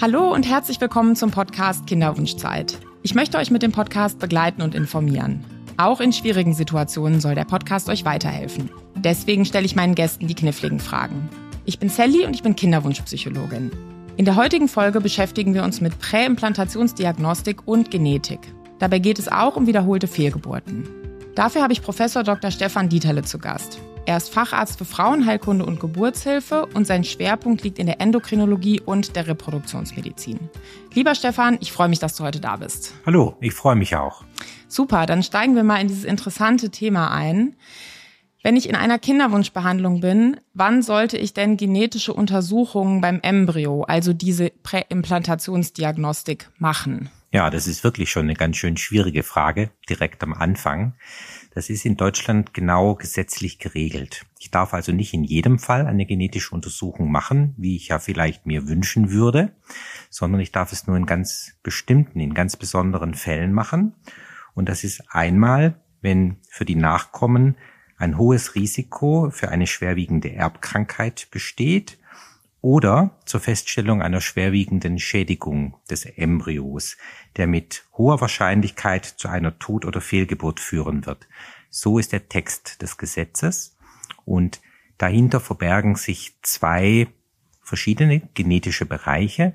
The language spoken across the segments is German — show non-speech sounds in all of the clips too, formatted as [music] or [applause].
Hallo und herzlich willkommen zum Podcast Kinderwunschzeit. Ich möchte euch mit dem Podcast begleiten und informieren. Auch in schwierigen Situationen soll der Podcast euch weiterhelfen. Deswegen stelle ich meinen Gästen die kniffligen Fragen. Ich bin Sally und ich bin Kinderwunschpsychologin. In der heutigen Folge beschäftigen wir uns mit Präimplantationsdiagnostik und Genetik. Dabei geht es auch um wiederholte Fehlgeburten. Dafür habe ich Professor Dr. Stefan Dieterle zu Gast. Er ist Facharzt für Frauenheilkunde und Geburtshilfe und sein Schwerpunkt liegt in der Endokrinologie und der Reproduktionsmedizin. Lieber Stefan, ich freue mich, dass du heute da bist. Hallo, ich freue mich auch. Super, dann steigen wir mal in dieses interessante Thema ein. Wenn ich in einer Kinderwunschbehandlung bin, wann sollte ich denn genetische Untersuchungen beim Embryo, also diese Präimplantationsdiagnostik, machen? Ja, das ist wirklich schon eine ganz schön schwierige Frage direkt am Anfang. Das ist in Deutschland genau gesetzlich geregelt. Ich darf also nicht in jedem Fall eine genetische Untersuchung machen, wie ich ja vielleicht mir wünschen würde, sondern ich darf es nur in ganz bestimmten, in ganz besonderen Fällen machen. Und das ist einmal, wenn für die Nachkommen ein hohes Risiko für eine schwerwiegende Erbkrankheit besteht oder zur Feststellung einer schwerwiegenden Schädigung des Embryos, der mit hoher Wahrscheinlichkeit zu einer Tod- oder Fehlgeburt führen wird. So ist der Text des Gesetzes und dahinter verbergen sich zwei verschiedene genetische Bereiche.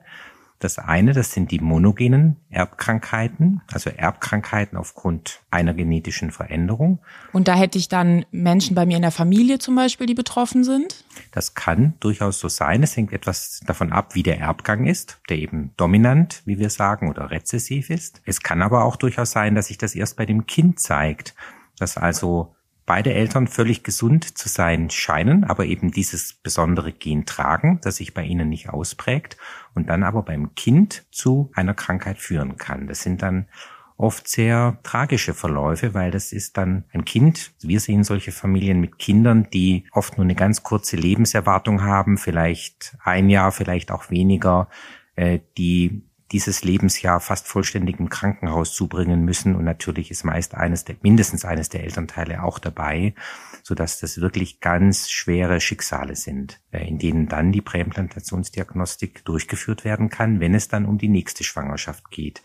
Das eine, das sind die monogenen Erbkrankheiten, also Erbkrankheiten aufgrund einer genetischen Veränderung. Und da hätte ich dann Menschen bei mir in der Familie zum Beispiel, die betroffen sind? Das kann durchaus so sein. Es hängt etwas davon ab, wie der Erbgang ist, der eben dominant, wie wir sagen, oder rezessiv ist. Es kann aber auch durchaus sein, dass sich das erst bei dem Kind zeigt, dass also beide Eltern völlig gesund zu sein scheinen, aber eben dieses besondere Gen tragen, das sich bei ihnen nicht ausprägt und dann aber beim Kind zu einer Krankheit führen kann. Das sind dann oft sehr tragische Verläufe, weil das ist dann ein Kind. Wir sehen solche Familien mit Kindern, die oft nur eine ganz kurze Lebenserwartung haben, vielleicht ein Jahr, vielleicht auch weniger, äh, die dieses Lebensjahr fast vollständig im Krankenhaus zubringen müssen. Und natürlich ist meist eines der, mindestens eines der Elternteile auch dabei, so dass das wirklich ganz schwere Schicksale sind, äh, in denen dann die Präimplantationsdiagnostik durchgeführt werden kann, wenn es dann um die nächste Schwangerschaft geht.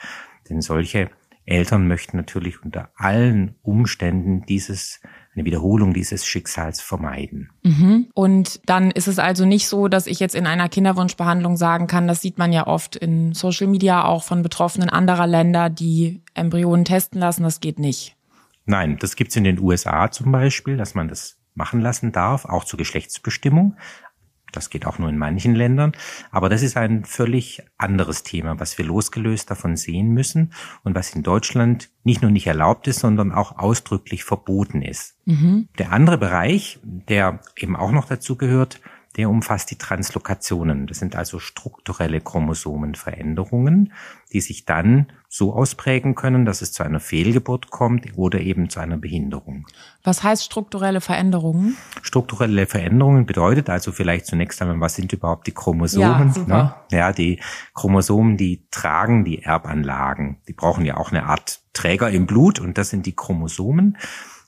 Denn solche Eltern möchten natürlich unter allen Umständen dieses eine Wiederholung dieses Schicksals vermeiden. Mhm. Und dann ist es also nicht so, dass ich jetzt in einer Kinderwunschbehandlung sagen kann, das sieht man ja oft in Social Media auch von Betroffenen anderer Länder, die Embryonen testen lassen, das geht nicht. Nein, das gibt's in den USA zum Beispiel, dass man das machen lassen darf, auch zur Geschlechtsbestimmung. Das geht auch nur in manchen Ländern. Aber das ist ein völlig anderes Thema, was wir losgelöst davon sehen müssen und was in Deutschland nicht nur nicht erlaubt ist, sondern auch ausdrücklich verboten ist. Mhm. Der andere Bereich, der eben auch noch dazu gehört, der umfasst die Translokationen. Das sind also strukturelle Chromosomenveränderungen, die sich dann so ausprägen können, dass es zu einer Fehlgeburt kommt oder eben zu einer Behinderung. Was heißt strukturelle Veränderungen? Strukturelle Veränderungen bedeutet also vielleicht zunächst einmal, was sind überhaupt die Chromosomen? Ja, ne? ja die Chromosomen, die tragen die Erbanlagen. Die brauchen ja auch eine Art Träger im Blut und das sind die Chromosomen.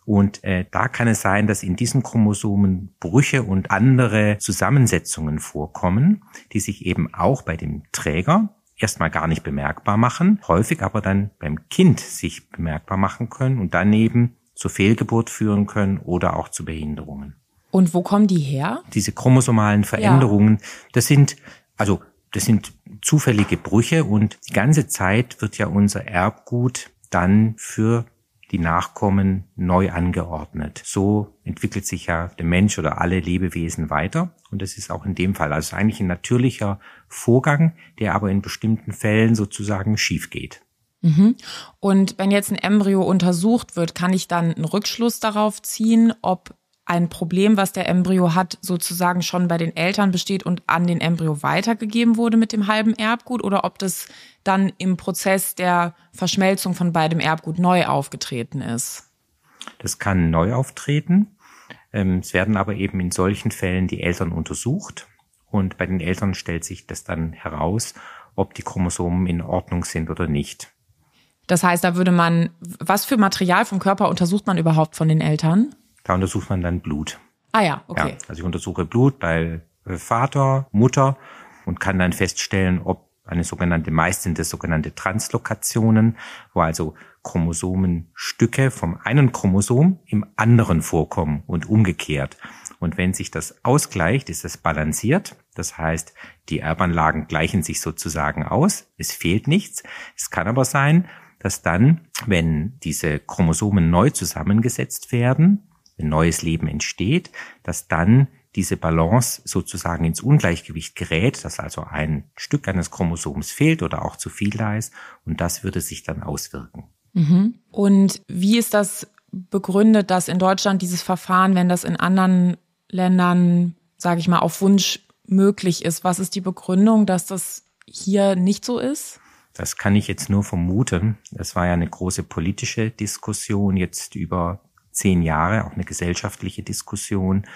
Und äh, da kann es sein, dass in diesen Chromosomen Brüche und andere Zusammensetzungen vorkommen, die sich eben auch bei dem Träger erstmal gar nicht bemerkbar machen, häufig aber dann beim Kind sich bemerkbar machen können und dann eben zur Fehlgeburt führen können oder auch zu Behinderungen. Und wo kommen die her? Diese chromosomalen Veränderungen, ja. das sind, also das sind zufällige Brüche und die ganze Zeit wird ja unser Erbgut dann für die Nachkommen neu angeordnet. So entwickelt sich ja der Mensch oder alle Lebewesen weiter. Und das ist auch in dem Fall. Also eigentlich ein natürlicher Vorgang, der aber in bestimmten Fällen sozusagen schief geht. Mhm. Und wenn jetzt ein Embryo untersucht wird, kann ich dann einen Rückschluss darauf ziehen, ob ein Problem, was der Embryo hat, sozusagen schon bei den Eltern besteht und an den Embryo weitergegeben wurde mit dem halben Erbgut oder ob das dann im Prozess der Verschmelzung von beidem Erbgut neu aufgetreten ist. Das kann neu auftreten. Ähm, es werden aber eben in solchen Fällen die Eltern untersucht und bei den Eltern stellt sich das dann heraus, ob die Chromosomen in Ordnung sind oder nicht. Das heißt, da würde man, was für Material vom Körper untersucht man überhaupt von den Eltern? Da untersucht man dann Blut. Ah ja, okay. Ja, also ich untersuche Blut bei Vater, Mutter und kann dann feststellen, ob eine sogenannte, meist sind das sogenannte Translokationen, wo also Chromosomenstücke vom einen Chromosom im anderen vorkommen und umgekehrt. Und wenn sich das ausgleicht, ist es balanciert. Das heißt, die Erbanlagen gleichen sich sozusagen aus. Es fehlt nichts. Es kann aber sein, dass dann, wenn diese Chromosomen neu zusammengesetzt werden, ein neues Leben entsteht, dass dann diese Balance sozusagen ins Ungleichgewicht gerät, dass also ein Stück eines Chromosoms fehlt oder auch zu viel da ist und das würde sich dann auswirken. Mhm. Und wie ist das begründet, dass in Deutschland dieses Verfahren, wenn das in anderen Ländern, sage ich mal, auf Wunsch möglich ist? Was ist die Begründung, dass das hier nicht so ist? Das kann ich jetzt nur vermuten. Es war ja eine große politische Diskussion jetzt über zehn Jahre, auch eine gesellschaftliche Diskussion,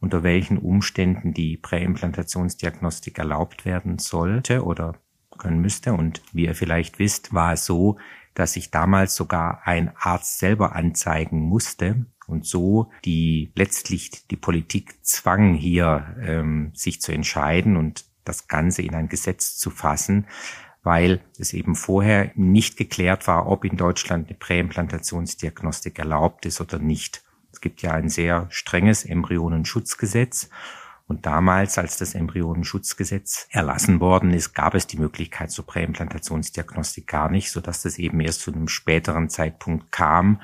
unter welchen Umständen die Präimplantationsdiagnostik erlaubt werden sollte oder können müsste. Und wie ihr vielleicht wisst, war es so, dass sich damals sogar ein Arzt selber anzeigen musste und so die letztlich die Politik zwang hier ähm, sich zu entscheiden und das Ganze in ein Gesetz zu fassen, weil es eben vorher nicht geklärt war, ob in Deutschland eine Präimplantationsdiagnostik erlaubt ist oder nicht. Es gibt ja ein sehr strenges Embryonenschutzgesetz und damals, als das Embryonenschutzgesetz erlassen worden ist, gab es die Möglichkeit zur Präimplantationsdiagnostik gar nicht, sodass das eben erst zu einem späteren Zeitpunkt kam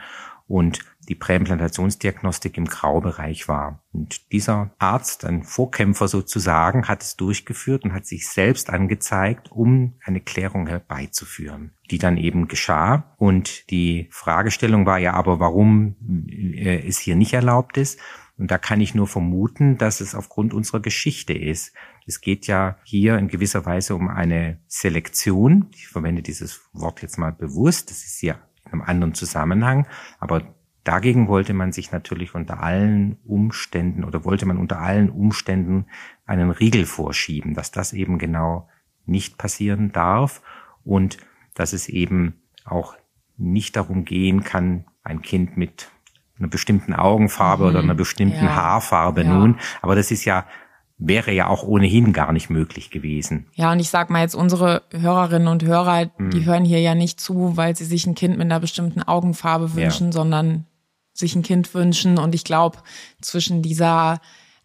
und die Präimplantationsdiagnostik im Graubereich war. Und dieser Arzt, ein Vorkämpfer sozusagen, hat es durchgeführt und hat sich selbst angezeigt, um eine Klärung herbeizuführen, die dann eben geschah. Und die Fragestellung war ja aber, warum äh, es hier nicht erlaubt ist. Und da kann ich nur vermuten, dass es aufgrund unserer Geschichte ist. Es geht ja hier in gewisser Weise um eine Selektion. Ich verwende dieses Wort jetzt mal bewusst. Das ist hier in einem anderen Zusammenhang. Aber dagegen wollte man sich natürlich unter allen Umständen oder wollte man unter allen Umständen einen Riegel vorschieben, dass das eben genau nicht passieren darf und dass es eben auch nicht darum gehen kann, ein Kind mit einer bestimmten Augenfarbe mhm. oder einer bestimmten ja. Haarfarbe ja. nun. Aber das ist ja wäre ja auch ohnehin gar nicht möglich gewesen. Ja, und ich sag mal jetzt, unsere Hörerinnen und Hörer, mhm. die hören hier ja nicht zu, weil sie sich ein Kind mit einer bestimmten Augenfarbe wünschen, ja. sondern sich ein Kind wünschen. Und ich glaube, zwischen dieser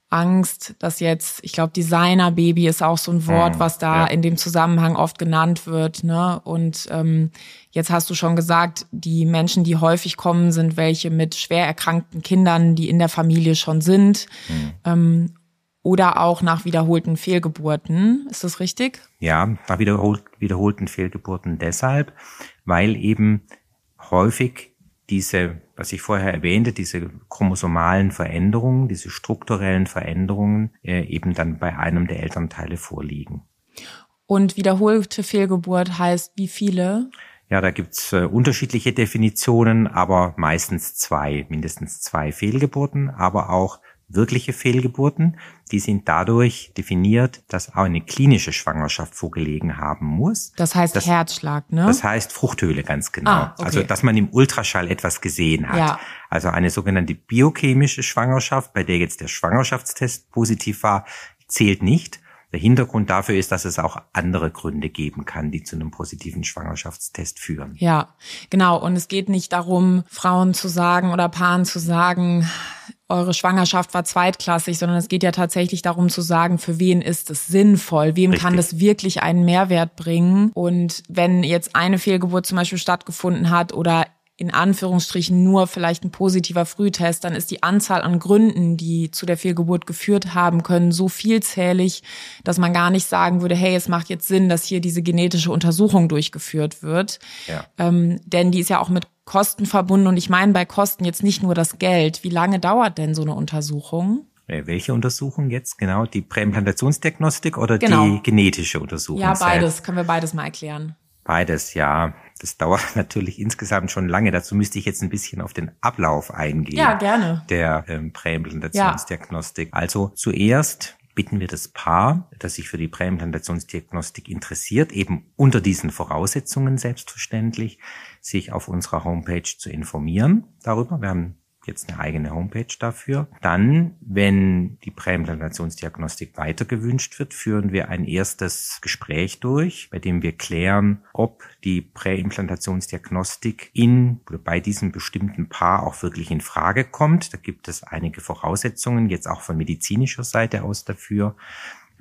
Angst, dass jetzt, ich glaube, Designer-Baby ist auch so ein Wort, mhm. was da ja. in dem Zusammenhang oft genannt wird. Ne? Und ähm, jetzt hast du schon gesagt, die Menschen, die häufig kommen, sind welche mit schwer erkrankten Kindern, die in der Familie schon sind. Mhm. Ähm, oder auch nach wiederholten Fehlgeburten. Ist das richtig? Ja, nach wiederhol wiederholten Fehlgeburten deshalb, weil eben häufig diese, was ich vorher erwähnte, diese chromosomalen Veränderungen, diese strukturellen Veränderungen äh, eben dann bei einem der Elternteile vorliegen. Und wiederholte Fehlgeburt heißt wie viele? Ja, da gibt's äh, unterschiedliche Definitionen, aber meistens zwei, mindestens zwei Fehlgeburten, aber auch wirkliche Fehlgeburten. Die sind dadurch definiert, dass auch eine klinische Schwangerschaft vorgelegen haben muss. Das heißt das, Herzschlag, ne? Das heißt Fruchthöhle, ganz genau. Ah, okay. Also, dass man im Ultraschall etwas gesehen hat. Ja. Also eine sogenannte biochemische Schwangerschaft, bei der jetzt der Schwangerschaftstest positiv war, zählt nicht. Der Hintergrund dafür ist, dass es auch andere Gründe geben kann, die zu einem positiven Schwangerschaftstest führen. Ja, genau. Und es geht nicht darum, Frauen zu sagen oder Paaren zu sagen, eure Schwangerschaft war zweitklassig, sondern es geht ja tatsächlich darum zu sagen, für wen ist es sinnvoll, wem Richtig. kann das wirklich einen Mehrwert bringen. Und wenn jetzt eine Fehlgeburt zum Beispiel stattgefunden hat oder in Anführungsstrichen nur vielleicht ein positiver Frühtest, dann ist die Anzahl an Gründen, die zu der Fehlgeburt geführt haben können, so vielzählig, dass man gar nicht sagen würde, hey, es macht jetzt Sinn, dass hier diese genetische Untersuchung durchgeführt wird. Ja. Ähm, denn die ist ja auch mit Kosten verbunden. Und ich meine bei Kosten jetzt nicht nur das Geld. Wie lange dauert denn so eine Untersuchung? Äh, welche Untersuchung jetzt genau? Die Präimplantationsdiagnostik oder genau. die genetische Untersuchung? Ja, beides. Können wir beides mal erklären. Beides, ja. Das dauert [laughs] natürlich insgesamt schon lange. Dazu müsste ich jetzt ein bisschen auf den Ablauf eingehen. Ja, gerne. Der ähm, Präimplantationsdiagnostik. Ja. Also zuerst bitten wir das Paar, das sich für die Präimplantationsdiagnostik interessiert, eben unter diesen Voraussetzungen selbstverständlich, sich auf unserer Homepage zu informieren darüber. Wir haben jetzt eine eigene Homepage dafür. Dann, wenn die Präimplantationsdiagnostik weiter gewünscht wird, führen wir ein erstes Gespräch durch, bei dem wir klären, ob die Präimplantationsdiagnostik in oder bei diesem bestimmten Paar auch wirklich in Frage kommt. Da gibt es einige Voraussetzungen, jetzt auch von medizinischer Seite aus dafür.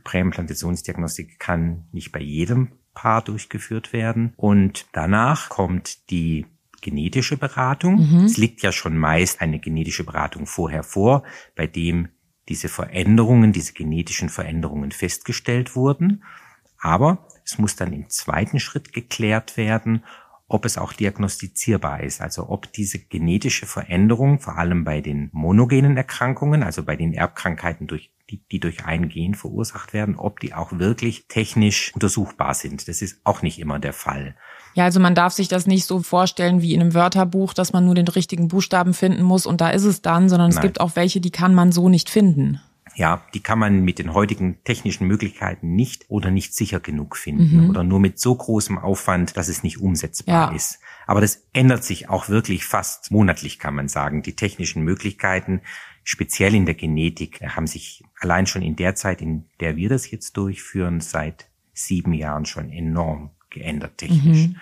Präimplantationsdiagnostik kann nicht bei jedem Paar durchgeführt werden. Und danach kommt die genetische Beratung. Mhm. Es liegt ja schon meist eine genetische Beratung vorher vor, bei dem diese Veränderungen, diese genetischen Veränderungen festgestellt wurden. Aber es muss dann im zweiten Schritt geklärt werden, ob es auch diagnostizierbar ist, also ob diese genetische Veränderung, vor allem bei den monogenen Erkrankungen, also bei den Erbkrankheiten, durch, die, die durch ein Gen verursacht werden, ob die auch wirklich technisch untersuchbar sind. Das ist auch nicht immer der Fall. Ja, also man darf sich das nicht so vorstellen wie in einem Wörterbuch, dass man nur den richtigen Buchstaben finden muss und da ist es dann, sondern es Nein. gibt auch welche, die kann man so nicht finden. Ja, die kann man mit den heutigen technischen Möglichkeiten nicht oder nicht sicher genug finden mhm. oder nur mit so großem Aufwand, dass es nicht umsetzbar ja. ist. Aber das ändert sich auch wirklich fast monatlich, kann man sagen. Die technischen Möglichkeiten, speziell in der Genetik, haben sich allein schon in der Zeit, in der wir das jetzt durchführen, seit sieben Jahren schon enorm geändert technisch. Mhm.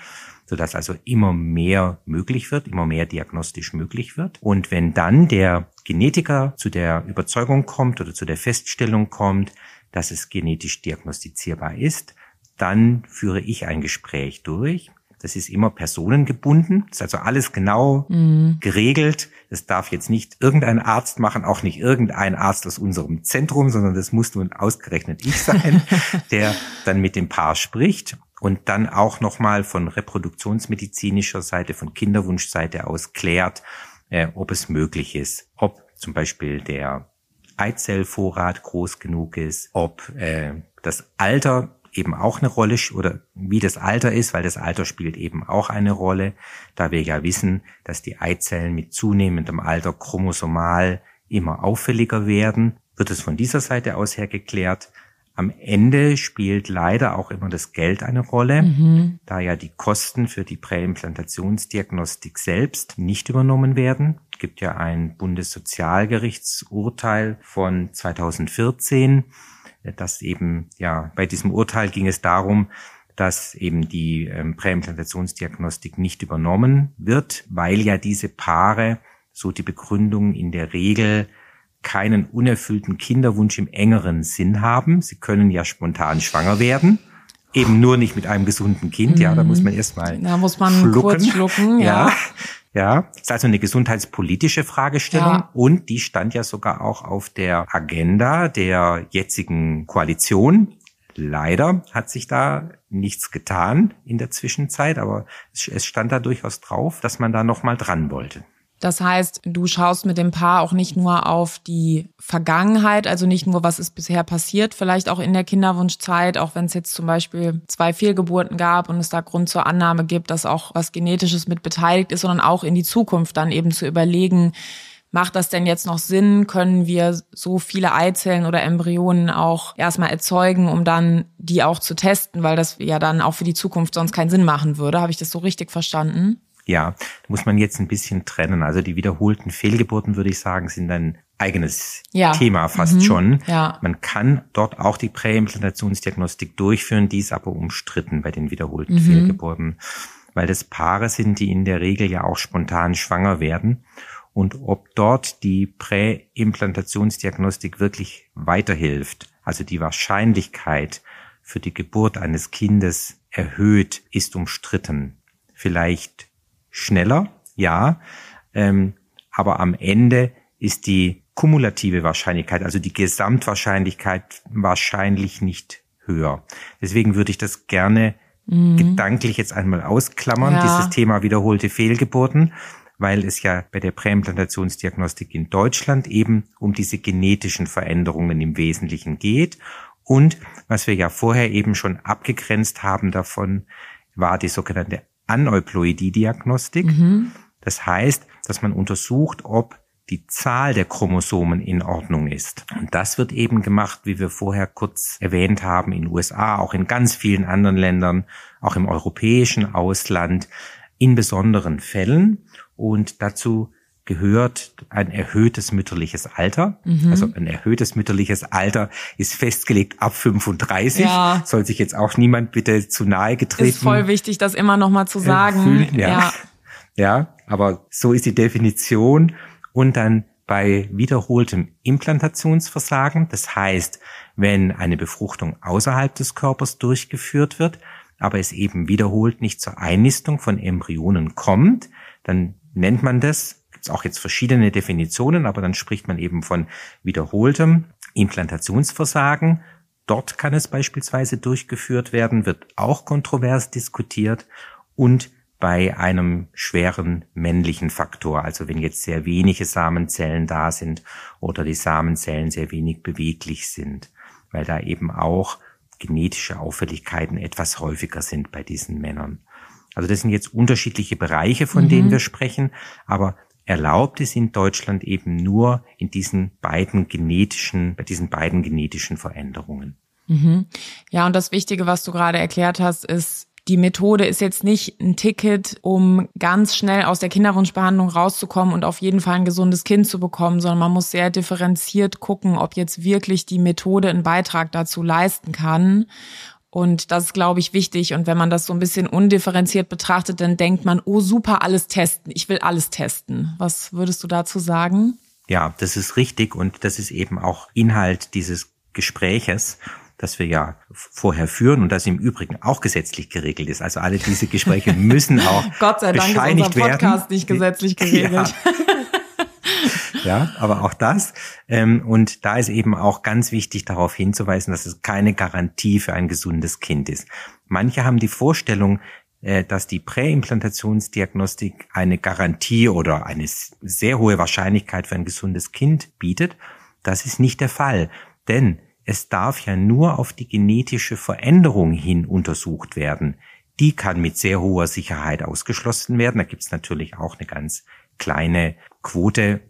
Sodass also immer mehr möglich wird, immer mehr diagnostisch möglich wird. Und wenn dann der Genetiker zu der Überzeugung kommt oder zu der Feststellung kommt, dass es genetisch diagnostizierbar ist, dann führe ich ein Gespräch durch. Das ist immer personengebunden. Das ist also alles genau mhm. geregelt. Das darf jetzt nicht irgendein Arzt machen, auch nicht irgendein Arzt aus unserem Zentrum, sondern das muss nun ausgerechnet ich sein, [laughs] der dann mit dem Paar spricht und dann auch nochmal von reproduktionsmedizinischer Seite, von Kinderwunschseite aus klärt, äh, ob es möglich ist, ob zum Beispiel der Eizellvorrat groß genug ist, ob äh, das Alter eben auch eine Rolle oder wie das Alter ist, weil das Alter spielt eben auch eine Rolle, da wir ja wissen, dass die Eizellen mit zunehmendem Alter chromosomal immer auffälliger werden, wird es von dieser Seite aus her geklärt. Am Ende spielt leider auch immer das Geld eine Rolle, mhm. da ja die Kosten für die Präimplantationsdiagnostik selbst nicht übernommen werden. Es gibt ja ein Bundessozialgerichtsurteil von 2014, das eben, ja, bei diesem Urteil ging es darum, dass eben die ähm, Präimplantationsdiagnostik nicht übernommen wird, weil ja diese Paare, so die Begründung in der Regel keinen unerfüllten Kinderwunsch im engeren Sinn haben. Sie können ja spontan schwanger werden. Eben nur nicht mit einem gesunden Kind, ja, da muss man erstmal. Da muss man schlucken. kurz schlucken, ja. ja. Ja, das ist also eine gesundheitspolitische Fragestellung ja. und die stand ja sogar auch auf der Agenda der jetzigen Koalition. Leider hat sich da nichts getan in der Zwischenzeit, aber es stand da durchaus drauf, dass man da nochmal dran wollte. Das heißt, du schaust mit dem Paar auch nicht nur auf die Vergangenheit, also nicht nur, was ist bisher passiert, vielleicht auch in der Kinderwunschzeit, auch wenn es jetzt zum Beispiel zwei Fehlgeburten gab und es da Grund zur Annahme gibt, dass auch was Genetisches mit beteiligt ist, sondern auch in die Zukunft dann eben zu überlegen, macht das denn jetzt noch Sinn? Können wir so viele Eizellen oder Embryonen auch erstmal erzeugen, um dann die auch zu testen, weil das ja dann auch für die Zukunft sonst keinen Sinn machen würde? Habe ich das so richtig verstanden? Ja, muss man jetzt ein bisschen trennen. Also die wiederholten Fehlgeburten, würde ich sagen, sind ein eigenes ja. Thema fast mhm. schon. Ja. Man kann dort auch die Präimplantationsdiagnostik durchführen, die ist aber umstritten bei den wiederholten mhm. Fehlgeburten, weil das Paare sind, die in der Regel ja auch spontan schwanger werden. Und ob dort die Präimplantationsdiagnostik wirklich weiterhilft, also die Wahrscheinlichkeit für die Geburt eines Kindes erhöht, ist umstritten. Vielleicht schneller, ja, ähm, aber am Ende ist die kumulative Wahrscheinlichkeit, also die Gesamtwahrscheinlichkeit wahrscheinlich nicht höher. Deswegen würde ich das gerne mhm. gedanklich jetzt einmal ausklammern, ja. dieses Thema wiederholte Fehlgeburten, weil es ja bei der Präimplantationsdiagnostik in Deutschland eben um diese genetischen Veränderungen im Wesentlichen geht. Und was wir ja vorher eben schon abgegrenzt haben davon, war die sogenannte Aneuploidie-Diagnostik. Mhm. Das heißt, dass man untersucht, ob die Zahl der Chromosomen in Ordnung ist. Und das wird eben gemacht, wie wir vorher kurz erwähnt haben, in USA, auch in ganz vielen anderen Ländern, auch im europäischen Ausland, in besonderen Fällen. Und dazu gehört ein erhöhtes mütterliches Alter. Mhm. Also ein erhöhtes mütterliches Alter ist festgelegt ab 35. Ja. Soll sich jetzt auch niemand bitte zu nahe getreten. Ist voll wichtig, das immer noch mal zu äh, sagen. Fühlen, ja. ja. ja, aber so ist die Definition. Und dann bei wiederholtem Implantationsversagen, das heißt, wenn eine Befruchtung außerhalb des Körpers durchgeführt wird, aber es eben wiederholt nicht zur Einnistung von Embryonen kommt, dann nennt man das, gibt es auch jetzt verschiedene Definitionen, aber dann spricht man eben von wiederholtem Implantationsversagen. Dort kann es beispielsweise durchgeführt werden, wird auch kontrovers diskutiert und bei einem schweren männlichen Faktor, also wenn jetzt sehr wenige Samenzellen da sind oder die Samenzellen sehr wenig beweglich sind, weil da eben auch genetische Auffälligkeiten etwas häufiger sind bei diesen Männern. Also das sind jetzt unterschiedliche Bereiche, von mhm. denen wir sprechen, aber erlaubt ist in Deutschland eben nur in diesen beiden genetischen, bei diesen beiden genetischen Veränderungen. Mhm. Ja, und das Wichtige, was du gerade erklärt hast, ist, die Methode ist jetzt nicht ein Ticket, um ganz schnell aus der Kinderwunschbehandlung rauszukommen und auf jeden Fall ein gesundes Kind zu bekommen, sondern man muss sehr differenziert gucken, ob jetzt wirklich die Methode einen Beitrag dazu leisten kann. Und das ist, glaube ich, wichtig. Und wenn man das so ein bisschen undifferenziert betrachtet, dann denkt man, oh super, alles testen. Ich will alles testen. Was würdest du dazu sagen? Ja, das ist richtig. Und das ist eben auch Inhalt dieses Gespräches das wir ja vorher führen und das im Übrigen auch gesetzlich geregelt ist. Also alle diese Gespräche [laughs] müssen auch Gott sei Dank ist unser Podcast werden. nicht gesetzlich [laughs] geregelt. Ja. [laughs] ja, aber auch das. Ähm, und da ist eben auch ganz wichtig darauf hinzuweisen, dass es keine Garantie für ein gesundes Kind ist. Manche haben die Vorstellung, äh, dass die Präimplantationsdiagnostik eine Garantie oder eine sehr hohe Wahrscheinlichkeit für ein gesundes Kind bietet. Das ist nicht der Fall. Denn es darf ja nur auf die genetische Veränderung hin untersucht werden. Die kann mit sehr hoher Sicherheit ausgeschlossen werden. Da gibt es natürlich auch eine ganz kleine Quote,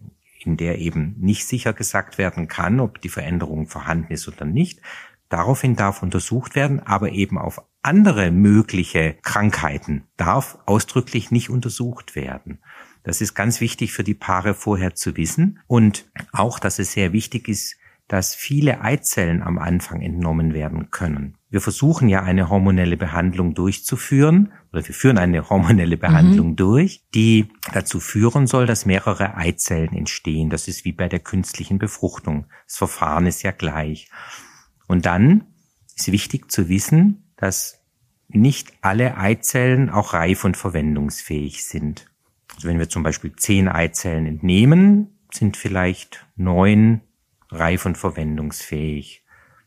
in der eben nicht sicher gesagt werden kann, ob die Veränderung vorhanden ist oder nicht. Daraufhin darf untersucht werden, aber eben auf andere mögliche Krankheiten darf ausdrücklich nicht untersucht werden. Das ist ganz wichtig für die Paare vorher zu wissen und auch, dass es sehr wichtig ist, dass viele Eizellen am Anfang entnommen werden können. Wir versuchen ja eine hormonelle Behandlung durchzuführen oder wir führen eine hormonelle Behandlung mhm. durch, die dazu führen soll, dass mehrere Eizellen entstehen. Das ist wie bei der künstlichen Befruchtung. Das Verfahren ist ja gleich. Und dann ist wichtig zu wissen, dass nicht alle Eizellen auch reif und verwendungsfähig sind. Also wenn wir zum Beispiel zehn Eizellen entnehmen, sind vielleicht neun reif und verwendungsfähig.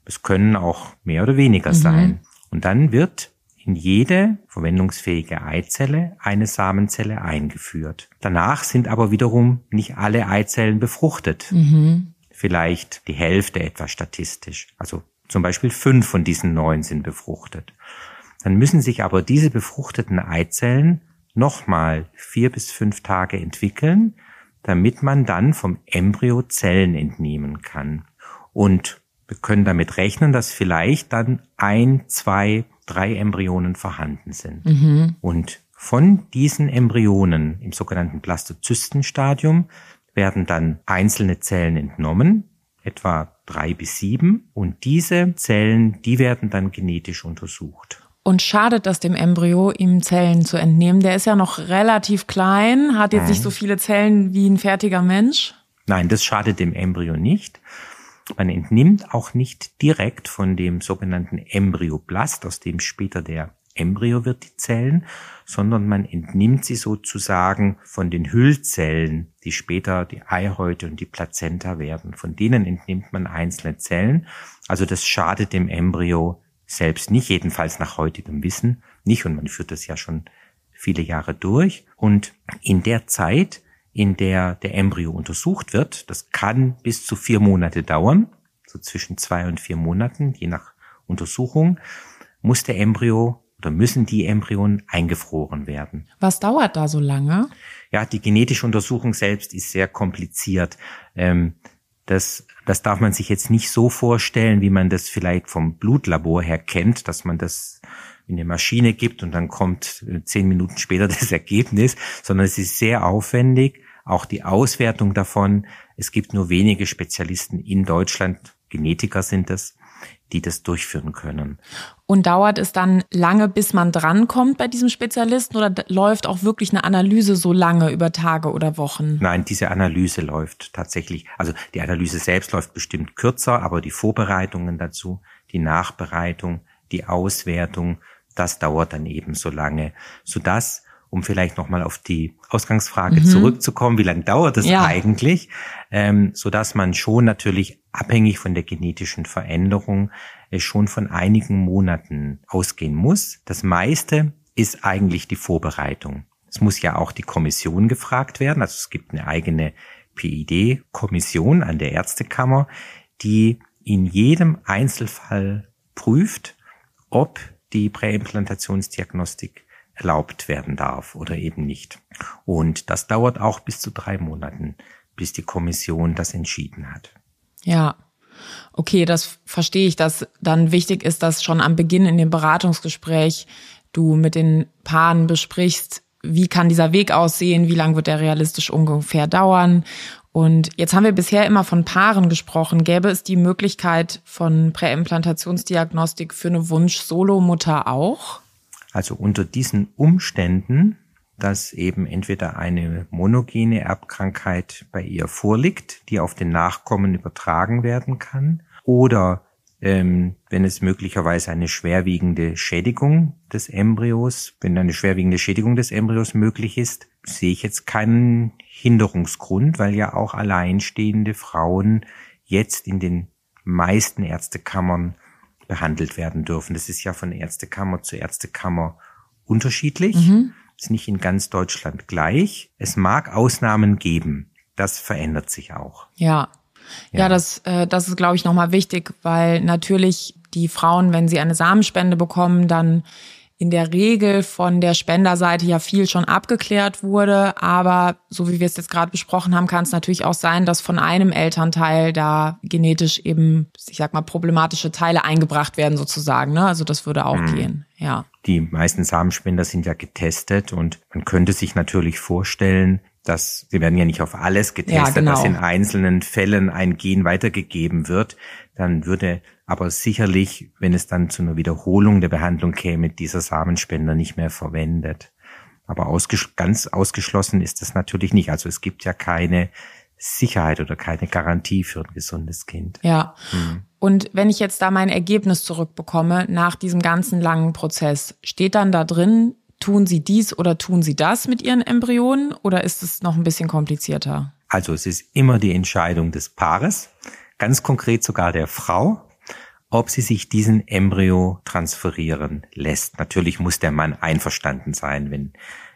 Es können auch mehr oder weniger mhm. sein. Und dann wird in jede verwendungsfähige Eizelle eine Samenzelle eingeführt. Danach sind aber wiederum nicht alle Eizellen befruchtet. Mhm. Vielleicht die Hälfte etwa statistisch. Also zum Beispiel fünf von diesen neun sind befruchtet. Dann müssen sich aber diese befruchteten Eizellen nochmal vier bis fünf Tage entwickeln, damit man dann vom Embryo Zellen entnehmen kann. Und wir können damit rechnen, dass vielleicht dann ein, zwei, drei Embryonen vorhanden sind. Mhm. Und von diesen Embryonen im sogenannten Blastozystenstadium werden dann einzelne Zellen entnommen, etwa drei bis sieben, und diese Zellen, die werden dann genetisch untersucht. Und schadet das dem Embryo, ihm Zellen zu entnehmen? Der ist ja noch relativ klein, hat jetzt Nein. nicht so viele Zellen wie ein fertiger Mensch. Nein, das schadet dem Embryo nicht. Man entnimmt auch nicht direkt von dem sogenannten Embryoblast, aus dem später der Embryo wird, die Zellen, sondern man entnimmt sie sozusagen von den Hüllzellen, die später die Eihäute und die Plazenta werden. Von denen entnimmt man einzelne Zellen. Also das schadet dem Embryo selbst nicht, jedenfalls nach heutigem Wissen nicht. Und man führt das ja schon viele Jahre durch. Und in der Zeit, in der der Embryo untersucht wird, das kann bis zu vier Monate dauern, so zwischen zwei und vier Monaten, je nach Untersuchung, muss der Embryo oder müssen die Embryonen eingefroren werden. Was dauert da so lange? Ja, die genetische Untersuchung selbst ist sehr kompliziert. Ähm, das, das darf man sich jetzt nicht so vorstellen, wie man das vielleicht vom Blutlabor her kennt, dass man das eine Maschine gibt und dann kommt äh, zehn Minuten später [laughs] das Ergebnis, sondern es ist sehr aufwendig. auch die Auswertung davon. Es gibt nur wenige Spezialisten in Deutschland, Genetiker sind es, die das durchführen können. Und dauert es dann lange, bis man drankommt bei diesem Spezialisten oder läuft auch wirklich eine Analyse so lange über Tage oder Wochen? Nein, diese Analyse läuft tatsächlich, also die Analyse selbst läuft bestimmt kürzer, aber die Vorbereitungen dazu, die Nachbereitung, die Auswertung, das dauert dann eben so lange, sodass um vielleicht nochmal auf die Ausgangsfrage mhm. zurückzukommen, wie lange dauert es ja. eigentlich, ähm, so dass man schon natürlich abhängig von der genetischen Veränderung äh, schon von einigen Monaten ausgehen muss. Das meiste ist eigentlich die Vorbereitung. Es muss ja auch die Kommission gefragt werden. Also es gibt eine eigene PID-Kommission an der Ärztekammer, die in jedem Einzelfall prüft, ob die Präimplantationsdiagnostik erlaubt werden darf oder eben nicht. Und das dauert auch bis zu drei Monaten, bis die Kommission das entschieden hat. Ja. Okay, das verstehe ich, dass dann wichtig ist, dass schon am Beginn in dem Beratungsgespräch du mit den Paaren besprichst, wie kann dieser Weg aussehen, wie lang wird der realistisch ungefähr dauern. Und jetzt haben wir bisher immer von Paaren gesprochen. Gäbe es die Möglichkeit von Präimplantationsdiagnostik für eine Wunsch-Solo-Mutter auch? Also unter diesen Umständen, dass eben entweder eine monogene Erbkrankheit bei ihr vorliegt, die auf den Nachkommen übertragen werden kann, oder ähm, wenn es möglicherweise eine schwerwiegende Schädigung des Embryos, wenn eine schwerwiegende Schädigung des Embryos möglich ist, sehe ich jetzt keinen Hinderungsgrund, weil ja auch alleinstehende Frauen jetzt in den meisten Ärztekammern behandelt werden dürfen. Das ist ja von Ärztekammer zu Ärztekammer unterschiedlich. Mhm. Ist nicht in ganz Deutschland gleich. Es mag Ausnahmen geben. Das verändert sich auch. Ja. Ja, ja das, äh, das ist, glaube ich, nochmal wichtig, weil natürlich die Frauen, wenn sie eine Samenspende bekommen, dann in der Regel von der Spenderseite ja viel schon abgeklärt wurde. Aber so wie wir es jetzt gerade besprochen haben, kann es natürlich auch sein, dass von einem Elternteil da genetisch eben, ich sag mal, problematische Teile eingebracht werden sozusagen. Ne? Also das würde auch mhm. gehen, ja. Die meisten Samenspender sind ja getestet und man könnte sich natürlich vorstellen, dass sie werden ja nicht auf alles getestet, ja, genau. dass in einzelnen Fällen ein Gen weitergegeben wird. Dann würde aber sicherlich, wenn es dann zu einer Wiederholung der Behandlung käme, dieser Samenspender nicht mehr verwendet. Aber ausges ganz ausgeschlossen ist das natürlich nicht. Also es gibt ja keine Sicherheit oder keine Garantie für ein gesundes Kind. Ja. Hm. Und wenn ich jetzt da mein Ergebnis zurückbekomme nach diesem ganzen langen Prozess, steht dann da drin, tun Sie dies oder tun Sie das mit Ihren Embryonen oder ist es noch ein bisschen komplizierter? Also es ist immer die Entscheidung des Paares, ganz konkret sogar der Frau, ob sie sich diesen Embryo transferieren lässt. Natürlich muss der Mann einverstanden sein. Wenn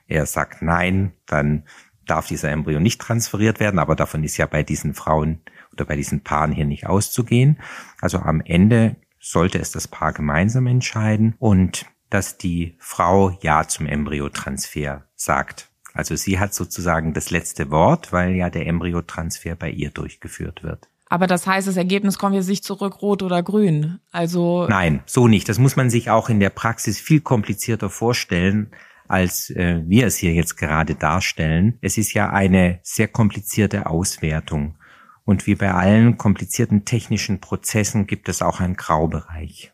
er sagt nein, dann darf dieser Embryo nicht transferiert werden, aber davon ist ja bei diesen Frauen oder bei diesen Paaren hier nicht auszugehen. Also am Ende sollte es das Paar gemeinsam entscheiden und dass die Frau Ja zum Embryotransfer sagt. Also sie hat sozusagen das letzte Wort, weil ja der Embryotransfer bei ihr durchgeführt wird. Aber das heißt, das Ergebnis kommt jetzt nicht zurück, rot oder grün. Also. Nein, so nicht. Das muss man sich auch in der Praxis viel komplizierter vorstellen, als äh, wir es hier jetzt gerade darstellen. Es ist ja eine sehr komplizierte Auswertung. Und wie bei allen komplizierten technischen Prozessen gibt es auch einen Graubereich.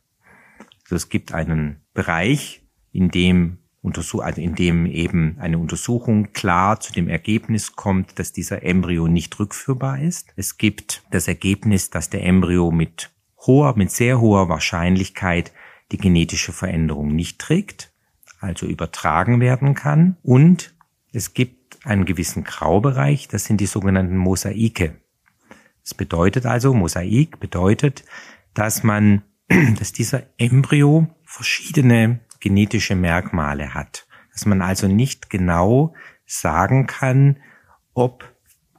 Also es gibt einen Bereich, in dem also in dem eben eine Untersuchung klar zu dem Ergebnis kommt, dass dieser Embryo nicht rückführbar ist. Es gibt das Ergebnis, dass der Embryo mit hoher, mit sehr hoher Wahrscheinlichkeit die genetische Veränderung nicht trägt, also übertragen werden kann. Und es gibt einen gewissen Graubereich, das sind die sogenannten Mosaike. Das bedeutet also, Mosaik bedeutet, dass man, [clears throat] dass dieser Embryo verschiedene genetische Merkmale hat. Dass man also nicht genau sagen kann, ob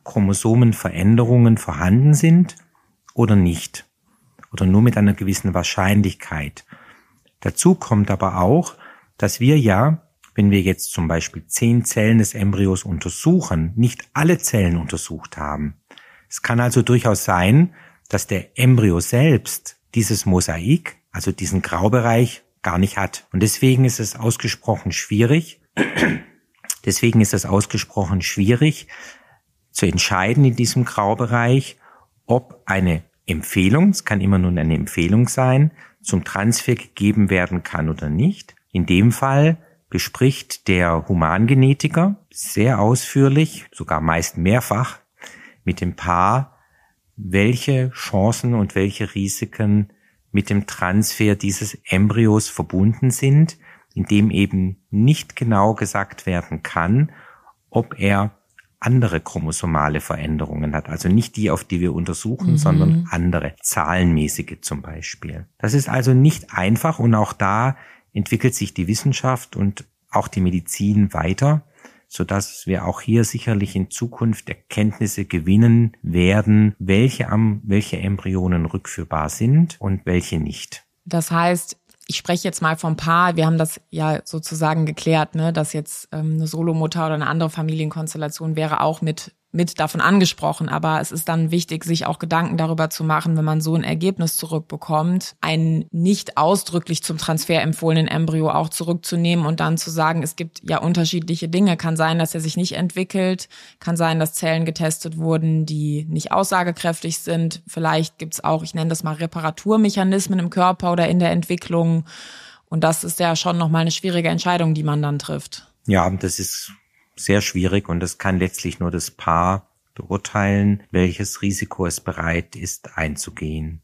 Chromosomenveränderungen vorhanden sind oder nicht. Oder nur mit einer gewissen Wahrscheinlichkeit. Dazu kommt aber auch, dass wir ja, wenn wir jetzt zum Beispiel zehn Zellen des Embryos untersuchen, nicht alle Zellen untersucht haben. Es kann also durchaus sein, dass der Embryo selbst dieses Mosaik, also diesen Graubereich, gar nicht hat. Und deswegen ist es ausgesprochen schwierig, [clears throat] deswegen ist es ausgesprochen schwierig, zu entscheiden in diesem Graubereich, ob eine Empfehlung, es kann immer nur eine Empfehlung sein, zum Transfer gegeben werden kann oder nicht. In dem Fall bespricht der Humangenetiker sehr ausführlich, sogar meist mehrfach, mit dem Paar, welche Chancen und welche Risiken mit dem Transfer dieses Embryos verbunden sind, indem eben nicht genau gesagt werden kann, ob er andere chromosomale Veränderungen hat. Also nicht die, auf die wir untersuchen, mhm. sondern andere, zahlenmäßige zum Beispiel. Das ist also nicht einfach und auch da entwickelt sich die Wissenschaft und auch die Medizin weiter, so dass wir auch hier sicherlich in Zukunft Erkenntnisse gewinnen werden, welche, welche Embryonen rückführbar sind und welche nicht. Das heißt, ich spreche jetzt mal vom Paar, wir haben das ja sozusagen geklärt, ne, dass jetzt ähm, eine Solomutter oder eine andere Familienkonstellation wäre auch mit mit davon angesprochen, aber es ist dann wichtig, sich auch Gedanken darüber zu machen, wenn man so ein Ergebnis zurückbekommt, einen nicht ausdrücklich zum Transfer empfohlenen Embryo auch zurückzunehmen und dann zu sagen, es gibt ja unterschiedliche Dinge. Kann sein, dass er sich nicht entwickelt, kann sein, dass Zellen getestet wurden, die nicht aussagekräftig sind. Vielleicht gibt's auch, ich nenne das mal Reparaturmechanismen im Körper oder in der Entwicklung. Und das ist ja schon nochmal eine schwierige Entscheidung, die man dann trifft. Ja, das ist sehr schwierig und es kann letztlich nur das Paar beurteilen, welches Risiko es bereit ist einzugehen.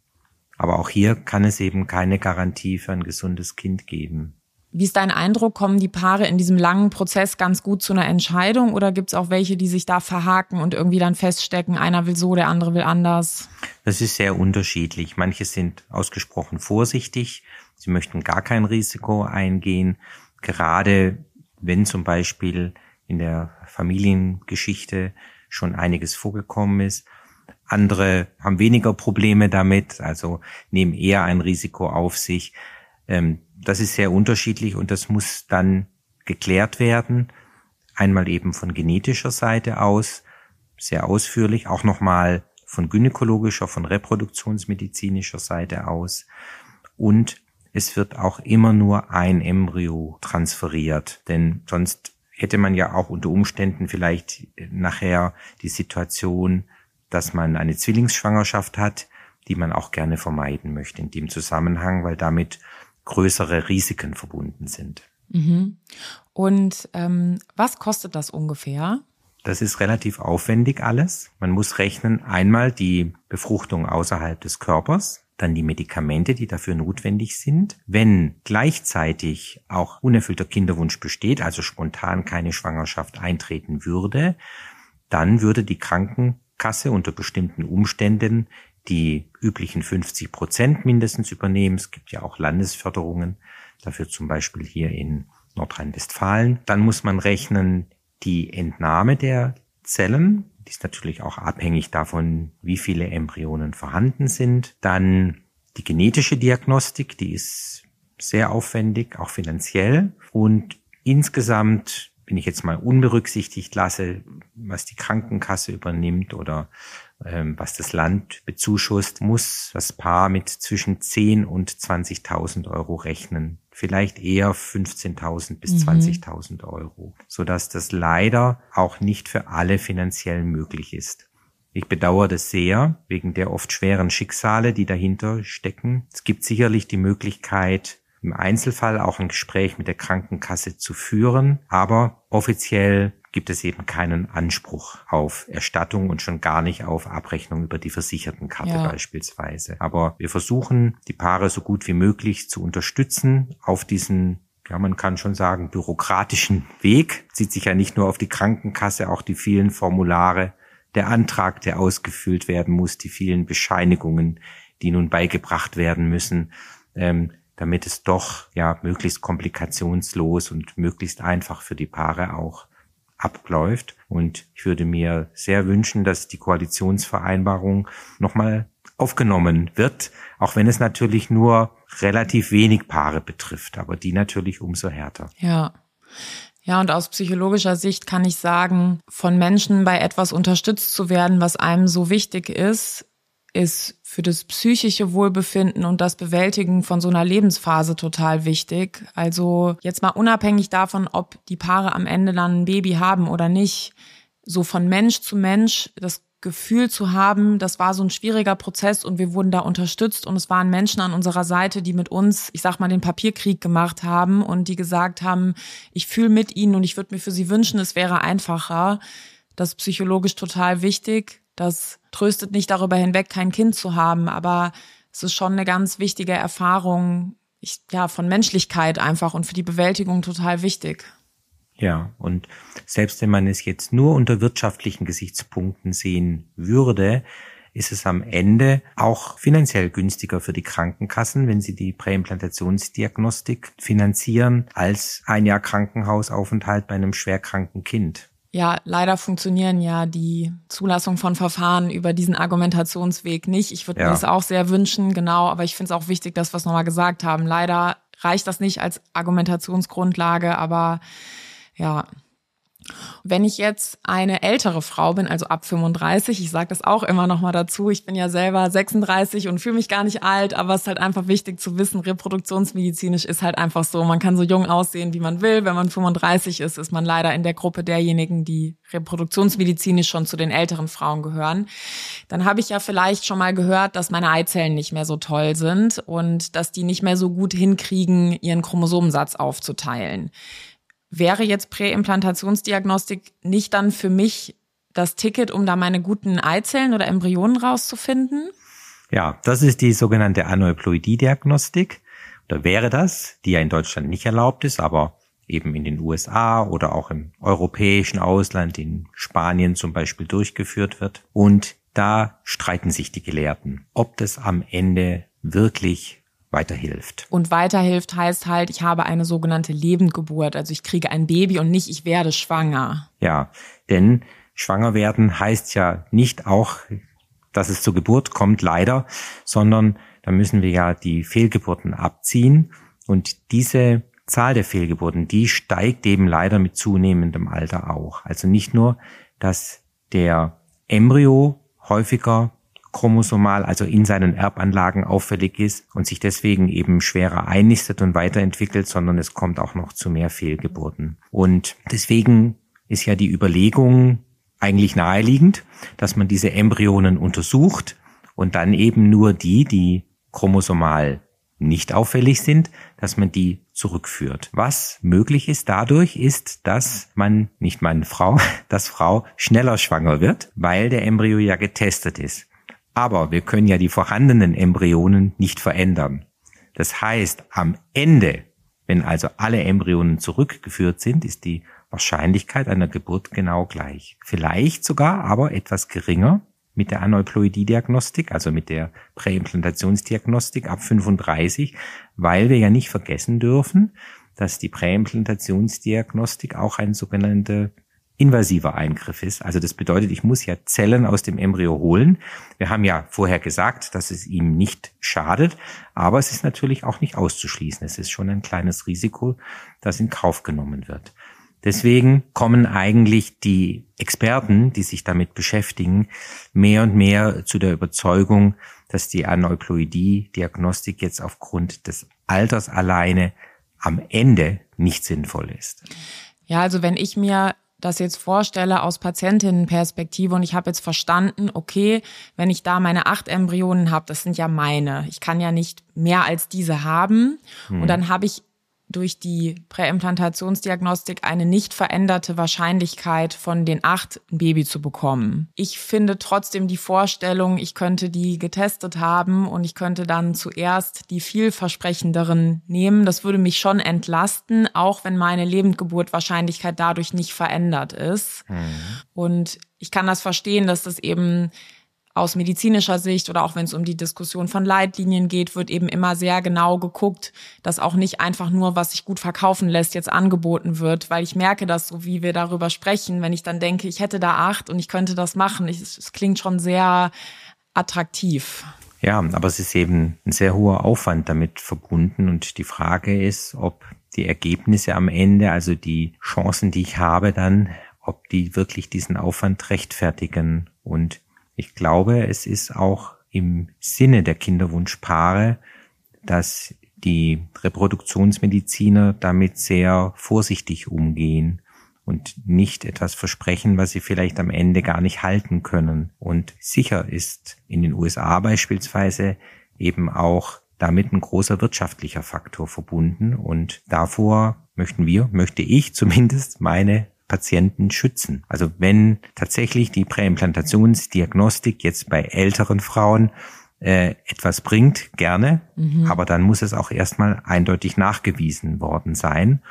Aber auch hier kann es eben keine Garantie für ein gesundes Kind geben. Wie ist dein Eindruck? Kommen die Paare in diesem langen Prozess ganz gut zu einer Entscheidung oder gibt es auch welche, die sich da verhaken und irgendwie dann feststecken, einer will so, der andere will anders? Das ist sehr unterschiedlich. Manche sind ausgesprochen vorsichtig, sie möchten gar kein Risiko eingehen, gerade wenn zum Beispiel in der Familiengeschichte schon einiges vorgekommen ist. Andere haben weniger Probleme damit, also nehmen eher ein Risiko auf sich. Ähm, das ist sehr unterschiedlich und das muss dann geklärt werden. Einmal eben von genetischer Seite aus, sehr ausführlich, auch nochmal von gynäkologischer, von reproduktionsmedizinischer Seite aus. Und es wird auch immer nur ein Embryo transferiert, denn sonst hätte man ja auch unter Umständen vielleicht nachher die Situation, dass man eine Zwillingsschwangerschaft hat, die man auch gerne vermeiden möchte in dem Zusammenhang, weil damit größere Risiken verbunden sind. Mhm. Und ähm, was kostet das ungefähr? Das ist relativ aufwendig alles. Man muss rechnen einmal die Befruchtung außerhalb des Körpers, dann die Medikamente, die dafür notwendig sind. Wenn gleichzeitig auch unerfüllter Kinderwunsch besteht, also spontan keine Schwangerschaft eintreten würde, dann würde die Krankenkasse unter bestimmten Umständen die üblichen 50 Prozent mindestens übernehmen. Es gibt ja auch Landesförderungen dafür, zum Beispiel hier in Nordrhein-Westfalen. Dann muss man rechnen die Entnahme der Zellen die ist natürlich auch abhängig davon, wie viele Embryonen vorhanden sind. Dann die genetische Diagnostik, die ist sehr aufwendig, auch finanziell. Und insgesamt, wenn ich jetzt mal unberücksichtigt lasse, was die Krankenkasse übernimmt oder ähm, was das Land bezuschusst, muss das Paar mit zwischen 10 und 20.000 Euro rechnen. Vielleicht eher 15.000 bis mhm. 20.000 Euro, sodass das leider auch nicht für alle finanziell möglich ist. Ich bedauere das sehr, wegen der oft schweren Schicksale, die dahinter stecken. Es gibt sicherlich die Möglichkeit, im Einzelfall auch ein Gespräch mit der Krankenkasse zu führen, aber offiziell gibt es eben keinen Anspruch auf Erstattung und schon gar nicht auf Abrechnung über die Versichertenkarte ja. beispielsweise. Aber wir versuchen, die Paare so gut wie möglich zu unterstützen auf diesen ja, man kann schon sagen, bürokratischen Weg. Zieht sich ja nicht nur auf die Krankenkasse, auch die vielen Formulare, der Antrag, der ausgefüllt werden muss, die vielen Bescheinigungen, die nun beigebracht werden müssen, ähm, damit es doch ja möglichst komplikationslos und möglichst einfach für die Paare auch abläuft. Und ich würde mir sehr wünschen, dass die Koalitionsvereinbarung nochmal aufgenommen wird, auch wenn es natürlich nur relativ wenig Paare betrifft, aber die natürlich umso härter. Ja. Ja, und aus psychologischer Sicht kann ich sagen, von Menschen bei etwas unterstützt zu werden, was einem so wichtig ist, ist für das psychische Wohlbefinden und das Bewältigen von so einer Lebensphase total wichtig. Also jetzt mal unabhängig davon, ob die Paare am Ende dann ein Baby haben oder nicht. so von Mensch zu Mensch das Gefühl zu haben, das war so ein schwieriger Prozess und wir wurden da unterstützt und es waren Menschen an unserer Seite, die mit uns, ich sag mal, den Papierkrieg gemacht haben und die gesagt haben, ich fühle mit ihnen und ich würde mir für sie wünschen, es wäre einfacher. Das ist psychologisch total wichtig. Das tröstet nicht darüber hinweg, kein Kind zu haben, aber es ist schon eine ganz wichtige Erfahrung, ich, ja, von Menschlichkeit einfach und für die Bewältigung total wichtig. Ja, und selbst wenn man es jetzt nur unter wirtschaftlichen Gesichtspunkten sehen würde, ist es am Ende auch finanziell günstiger für die Krankenkassen, wenn sie die Präimplantationsdiagnostik finanzieren, als ein Jahr Krankenhausaufenthalt bei einem schwerkranken Kind. Ja, leider funktionieren ja die Zulassung von Verfahren über diesen Argumentationsweg nicht. Ich würde ja. mir das auch sehr wünschen, genau, aber ich finde es auch wichtig, dass wir es nochmal gesagt haben. Leider reicht das nicht als Argumentationsgrundlage, aber ja, wenn ich jetzt eine ältere Frau bin, also ab 35, ich sage das auch immer noch mal dazu, ich bin ja selber 36 und fühle mich gar nicht alt, aber es ist halt einfach wichtig zu wissen, reproduktionsmedizinisch ist halt einfach so, man kann so jung aussehen, wie man will. Wenn man 35 ist, ist man leider in der Gruppe derjenigen, die reproduktionsmedizinisch schon zu den älteren Frauen gehören. Dann habe ich ja vielleicht schon mal gehört, dass meine Eizellen nicht mehr so toll sind und dass die nicht mehr so gut hinkriegen, ihren Chromosomensatz aufzuteilen. Wäre jetzt Präimplantationsdiagnostik nicht dann für mich das Ticket, um da meine guten Eizellen oder Embryonen rauszufinden? Ja, das ist die sogenannte Aneuploidie-Diagnostik. Oder wäre das, die ja in Deutschland nicht erlaubt ist, aber eben in den USA oder auch im europäischen Ausland, in Spanien zum Beispiel durchgeführt wird. Und da streiten sich die Gelehrten, ob das am Ende wirklich weiterhilft. Und weiterhilft heißt halt, ich habe eine sogenannte Lebendgeburt, also ich kriege ein Baby und nicht, ich werde schwanger. Ja, denn schwanger werden heißt ja nicht auch, dass es zur Geburt kommt, leider, sondern da müssen wir ja die Fehlgeburten abziehen und diese Zahl der Fehlgeburten, die steigt eben leider mit zunehmendem Alter auch. Also nicht nur, dass der Embryo häufiger chromosomal, also in seinen Erbanlagen auffällig ist und sich deswegen eben schwerer einnistet und weiterentwickelt, sondern es kommt auch noch zu mehr Fehlgeburten. Und deswegen ist ja die Überlegung eigentlich naheliegend, dass man diese Embryonen untersucht und dann eben nur die, die chromosomal nicht auffällig sind, dass man die zurückführt. Was möglich ist dadurch, ist, dass man, nicht meine Frau, [laughs] dass Frau schneller schwanger wird, weil der Embryo ja getestet ist. Aber wir können ja die vorhandenen Embryonen nicht verändern. Das heißt, am Ende, wenn also alle Embryonen zurückgeführt sind, ist die Wahrscheinlichkeit einer Geburt genau gleich. Vielleicht sogar aber etwas geringer mit der Aneuploidie-Diagnostik, also mit der Präimplantationsdiagnostik ab 35, weil wir ja nicht vergessen dürfen, dass die Präimplantationsdiagnostik auch ein sogenannter invasiver Eingriff ist. Also das bedeutet, ich muss ja Zellen aus dem Embryo holen. Wir haben ja vorher gesagt, dass es ihm nicht schadet, aber es ist natürlich auch nicht auszuschließen. Es ist schon ein kleines Risiko, das in Kauf genommen wird. Deswegen kommen eigentlich die Experten, die sich damit beschäftigen, mehr und mehr zu der Überzeugung, dass die Aneuploidie-Diagnostik jetzt aufgrund des Alters alleine am Ende nicht sinnvoll ist. Ja, also wenn ich mir das jetzt vorstelle aus Patientinnenperspektive und ich habe jetzt verstanden, okay, wenn ich da meine acht Embryonen habe, das sind ja meine. Ich kann ja nicht mehr als diese haben. Hm. Und dann habe ich durch die Präimplantationsdiagnostik eine nicht veränderte Wahrscheinlichkeit von den acht ein Baby zu bekommen. Ich finde trotzdem die Vorstellung, ich könnte die getestet haben und ich könnte dann zuerst die vielversprechenderen nehmen. Das würde mich schon entlasten, auch wenn meine Lebendgeburtwahrscheinlichkeit dadurch nicht verändert ist. Mhm. Und ich kann das verstehen, dass das eben aus medizinischer Sicht oder auch wenn es um die Diskussion von Leitlinien geht, wird eben immer sehr genau geguckt, dass auch nicht einfach nur, was sich gut verkaufen lässt, jetzt angeboten wird, weil ich merke das, so wie wir darüber sprechen, wenn ich dann denke, ich hätte da acht und ich könnte das machen. Es klingt schon sehr attraktiv. Ja, aber es ist eben ein sehr hoher Aufwand damit verbunden und die Frage ist, ob die Ergebnisse am Ende, also die Chancen, die ich habe dann, ob die wirklich diesen Aufwand rechtfertigen und ich glaube, es ist auch im Sinne der Kinderwunschpaare, dass die Reproduktionsmediziner damit sehr vorsichtig umgehen und nicht etwas versprechen, was sie vielleicht am Ende gar nicht halten können. Und sicher ist in den USA beispielsweise eben auch damit ein großer wirtschaftlicher Faktor verbunden. Und davor möchten wir, möchte ich zumindest meine Patienten schützen. Also wenn tatsächlich die Präimplantationsdiagnostik jetzt bei älteren Frauen äh, etwas bringt, gerne, mhm. aber dann muss es auch erstmal eindeutig nachgewiesen worden sein.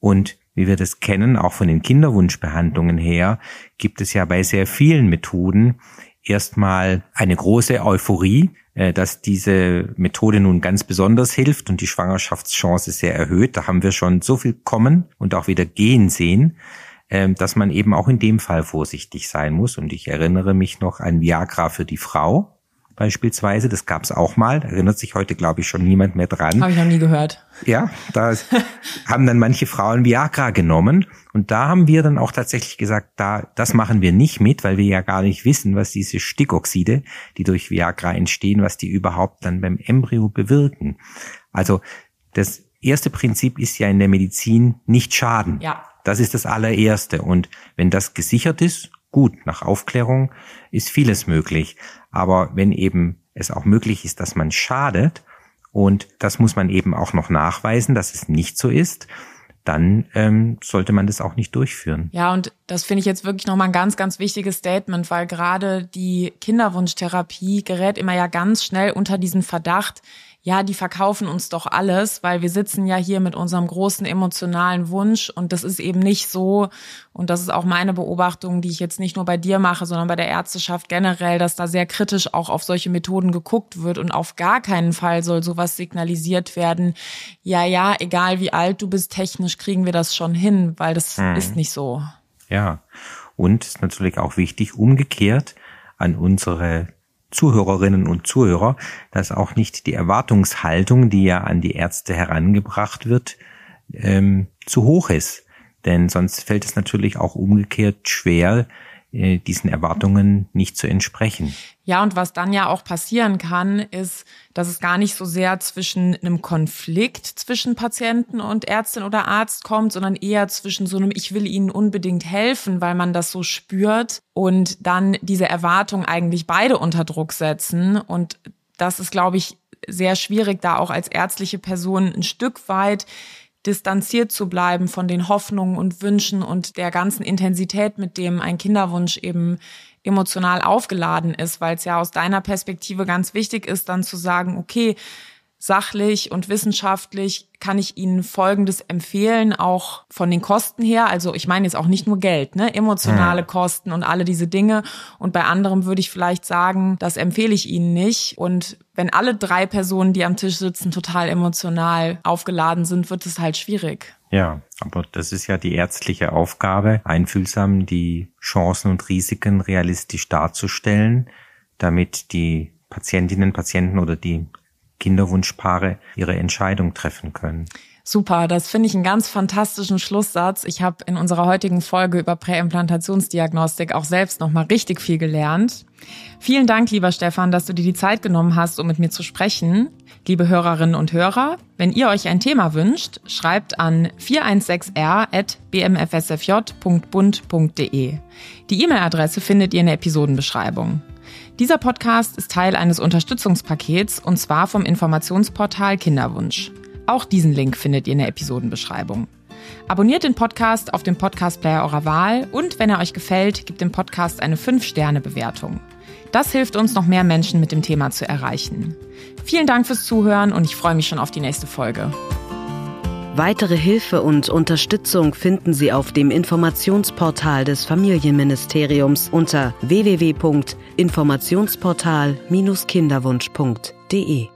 Und wie wir das kennen, auch von den Kinderwunschbehandlungen her, gibt es ja bei sehr vielen Methoden erstmal eine große Euphorie, äh, dass diese Methode nun ganz besonders hilft und die Schwangerschaftschance sehr erhöht. Da haben wir schon so viel kommen und auch wieder gehen sehen, dass man eben auch in dem Fall vorsichtig sein muss. Und ich erinnere mich noch an Viagra für die Frau beispielsweise. Das gab es auch mal. Da erinnert sich heute, glaube ich, schon niemand mehr dran. Habe ich noch nie gehört. Ja, da [laughs] haben dann manche Frauen Viagra genommen. Und da haben wir dann auch tatsächlich gesagt, da, das machen wir nicht mit, weil wir ja gar nicht wissen, was diese Stickoxide, die durch Viagra entstehen, was die überhaupt dann beim Embryo bewirken. Also das erste Prinzip ist ja in der Medizin nicht schaden. Ja. Das ist das allererste. Und wenn das gesichert ist, gut, nach Aufklärung ist vieles möglich. Aber wenn eben es auch möglich ist, dass man schadet, und das muss man eben auch noch nachweisen, dass es nicht so ist, dann ähm, sollte man das auch nicht durchführen. Ja, und das finde ich jetzt wirklich nochmal ein ganz, ganz wichtiges Statement, weil gerade die Kinderwunschtherapie gerät immer ja ganz schnell unter diesen Verdacht, ja, die verkaufen uns doch alles, weil wir sitzen ja hier mit unserem großen emotionalen Wunsch und das ist eben nicht so. Und das ist auch meine Beobachtung, die ich jetzt nicht nur bei dir mache, sondern bei der Ärzteschaft generell, dass da sehr kritisch auch auf solche Methoden geguckt wird und auf gar keinen Fall soll sowas signalisiert werden. Ja, ja, egal wie alt du bist, technisch kriegen wir das schon hin, weil das hm. ist nicht so. Ja. Und ist natürlich auch wichtig, umgekehrt an unsere Zuhörerinnen und Zuhörer, dass auch nicht die Erwartungshaltung, die ja an die Ärzte herangebracht wird, ähm, zu hoch ist. Denn sonst fällt es natürlich auch umgekehrt schwer, diesen Erwartungen nicht zu entsprechen. Ja, und was dann ja auch passieren kann, ist, dass es gar nicht so sehr zwischen einem Konflikt zwischen Patienten und Ärztin oder Arzt kommt, sondern eher zwischen so einem Ich will Ihnen unbedingt helfen, weil man das so spürt und dann diese Erwartung eigentlich beide unter Druck setzen. Und das ist, glaube ich, sehr schwierig, da auch als ärztliche Person ein Stück weit distanziert zu bleiben von den Hoffnungen und Wünschen und der ganzen Intensität, mit dem ein Kinderwunsch eben emotional aufgeladen ist, weil es ja aus deiner Perspektive ganz wichtig ist, dann zu sagen, okay, sachlich und wissenschaftlich kann ich Ihnen Folgendes empfehlen, auch von den Kosten her. Also ich meine jetzt auch nicht nur Geld, ne? emotionale hm. Kosten und alle diese Dinge. Und bei anderem würde ich vielleicht sagen, das empfehle ich Ihnen nicht. Und wenn alle drei Personen, die am Tisch sitzen, total emotional aufgeladen sind, wird es halt schwierig. Ja, aber das ist ja die ärztliche Aufgabe, einfühlsam die Chancen und Risiken realistisch darzustellen, damit die Patientinnen, Patienten oder die Kinderwunschpaare ihre Entscheidung treffen können. Super, das finde ich einen ganz fantastischen Schlusssatz. Ich habe in unserer heutigen Folge über Präimplantationsdiagnostik auch selbst noch mal richtig viel gelernt. Vielen Dank, lieber Stefan, dass du dir die Zeit genommen hast, um mit mir zu sprechen. Liebe Hörerinnen und Hörer, wenn ihr euch ein Thema wünscht, schreibt an 416r@bmfsfj.bund.de. Die E-Mail-Adresse findet ihr in der Episodenbeschreibung. Dieser Podcast ist Teil eines Unterstützungspakets und zwar vom Informationsportal Kinderwunsch. Auch diesen Link findet ihr in der Episodenbeschreibung. Abonniert den Podcast auf dem Podcast-Player eurer Wahl und wenn er euch gefällt, gibt dem Podcast eine 5-Sterne-Bewertung. Das hilft uns, noch mehr Menschen mit dem Thema zu erreichen. Vielen Dank fürs Zuhören und ich freue mich schon auf die nächste Folge. Weitere Hilfe und Unterstützung finden Sie auf dem Informationsportal des Familienministeriums unter www.informationsportal-kinderwunsch.de.